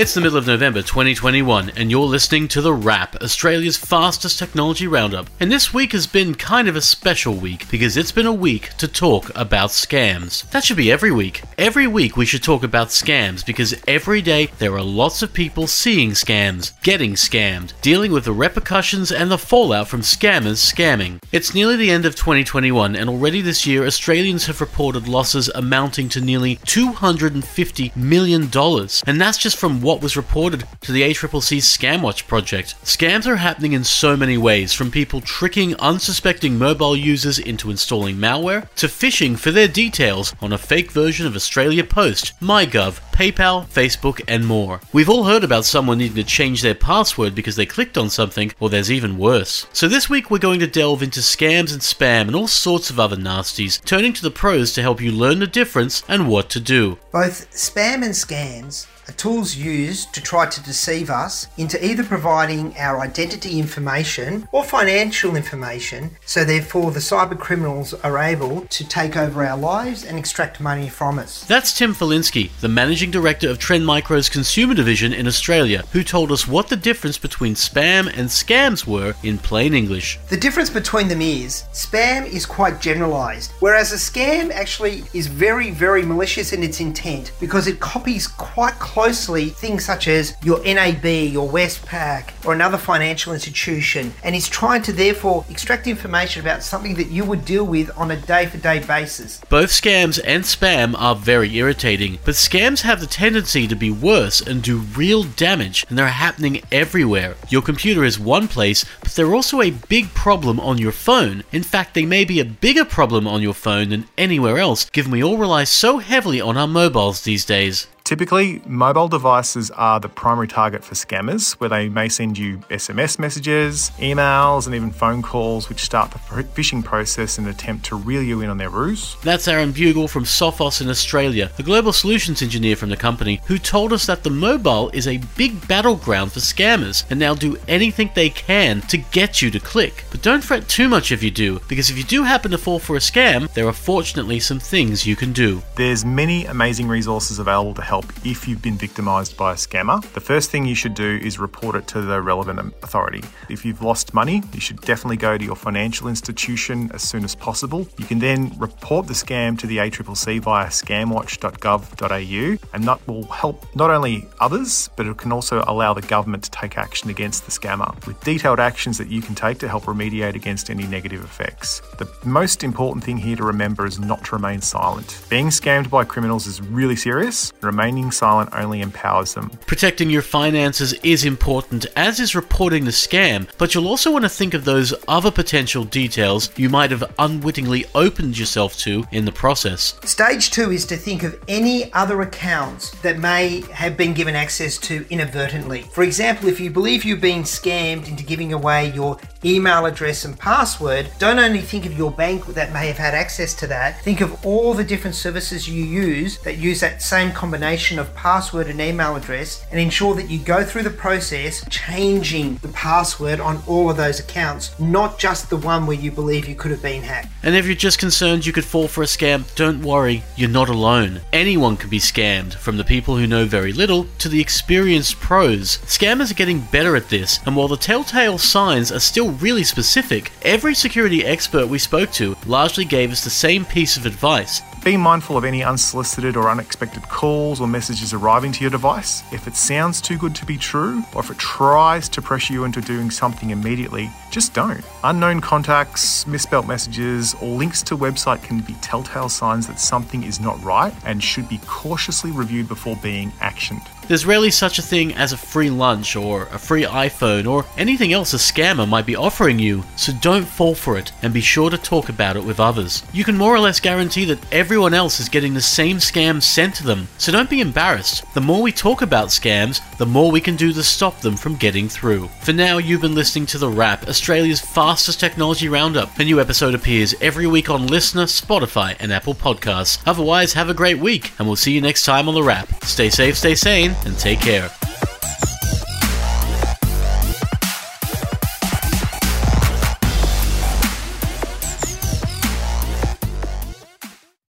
It's the middle of November 2021, and you're listening to The Wrap, Australia's fastest technology roundup. And this week has been kind of a special week because it's been a week to talk about scams. That should be every week. Every week we should talk about scams because every day there are lots of people seeing scams, getting scammed, dealing with the repercussions and the fallout from scammers scamming. It's nearly the end of 2021, and already this year Australians have reported losses amounting to nearly $250 million. And that's just from what was reported to the ACCC's Scamwatch project. Scams are happening in so many ways, from people tricking unsuspecting mobile users into installing malware, to phishing for their details on a fake version of Australia Post, MyGov, PayPal, Facebook, and more. We've all heard about someone needing to change their password because they clicked on something, or there's even worse. So this week we're going to delve into scams and spam and all sorts of other nasties, turning to the pros to help you learn the difference and what to do. Both spam and scams are tools used to try to deceive us into either providing our identity information or financial information, so therefore the cyber criminals are able to take over our lives and extract money from us. That's Tim Falinski, the managing director of Trend Micro's consumer division in Australia, who told us what the difference between spam and scams were in plain English. The difference between them is spam is quite generalized, whereas a scam actually is very, very malicious in its intent because it copies quite closely things such as your NAB, your Westpac, or another financial institution, and is trying to therefore extract information about something that you would deal with on a day for day basis. Both scams and spam are very irritating, but scams have the tendency to be worse and do real damage, and they're happening everywhere. Your computer is one place, but they're also a big problem on your phone. In fact, they may be a bigger problem on your phone than anywhere else, given we all rely so heavily on our mobiles these days. Typically, mobile devices are the primary target for scammers, where they may send you SMS messages, emails, and even phone calls, which start the phishing process in an attempt to reel you in on their ruse. That's Aaron Bugal from Sophos in Australia, a global solutions engineer from the company, who told us that the mobile is a big battleground for scammers and they'll do anything they can to get you to click. But don't fret too much if you do, because if you do happen to fall for a scam, there are fortunately some things you can do. There's many amazing resources available to help if you've been victimized by a scammer. The first thing you should do is report it to the relevant authority. If you've lost money, you should definitely go to your financial institution as soon as possible. You can then report the scam to the ACCC via scamwatch.gov.au, and that will help not only others, but it can also allow the government to take action against the scammer with detailed actions that you can take to help remediate against any negative effects. The most important thing here to remember is not to remain silent. Being scammed by criminals is really serious. Remaining silent only empowers them. Protecting your finances is important, as is reporting the scam, but you'll also want to think of those other potential details you might have unwittingly opened yourself to in the process. Stage two is to think of any other accounts that may have been given access to inadvertently. For example, if you believe you've been scammed into giving away your email address and password, don't only think of your bank that may have had access to that, think of all the different services you use that use that same combination of password and email address and ensure that you go through the process changing the password on all of those accounts, not just the one where you believe you could have been hacked. And if you're just concerned you could fall for a scam, don't worry, you're not alone. Anyone can be scammed, from the people who know very little to the experienced pros. Scammers are getting better at this, and while the telltale signs are still really specific, every security expert we spoke to largely gave us the same piece of advice. Be mindful of any unsolicited or unexpected calls or messages arriving to your device. If it sounds too good to be true, or if it tries to pressure you into doing something immediately, just don't. Unknown contacts, misspelt messages, or links to website can be telltale signs that something is not right and should be cautiously reviewed before being actioned. There's rarely such a thing as a free lunch or a free iPhone or anything else a scammer might be offering you, so don't fall for it and be sure to talk about it with others. You can more or less guarantee that everyone else is getting the same scam sent to them, so don't be embarrassed. The more we talk about scams, the more we can do to stop them from getting through. For now, you've been listening to The Wrap, Australia's fastest technology roundup. A new episode appears every week on LiSTNR, Spotify, and Apple Podcasts. Otherwise, have a great week, and we'll see you next time on The Wrap. Stay safe, stay sane, and take care.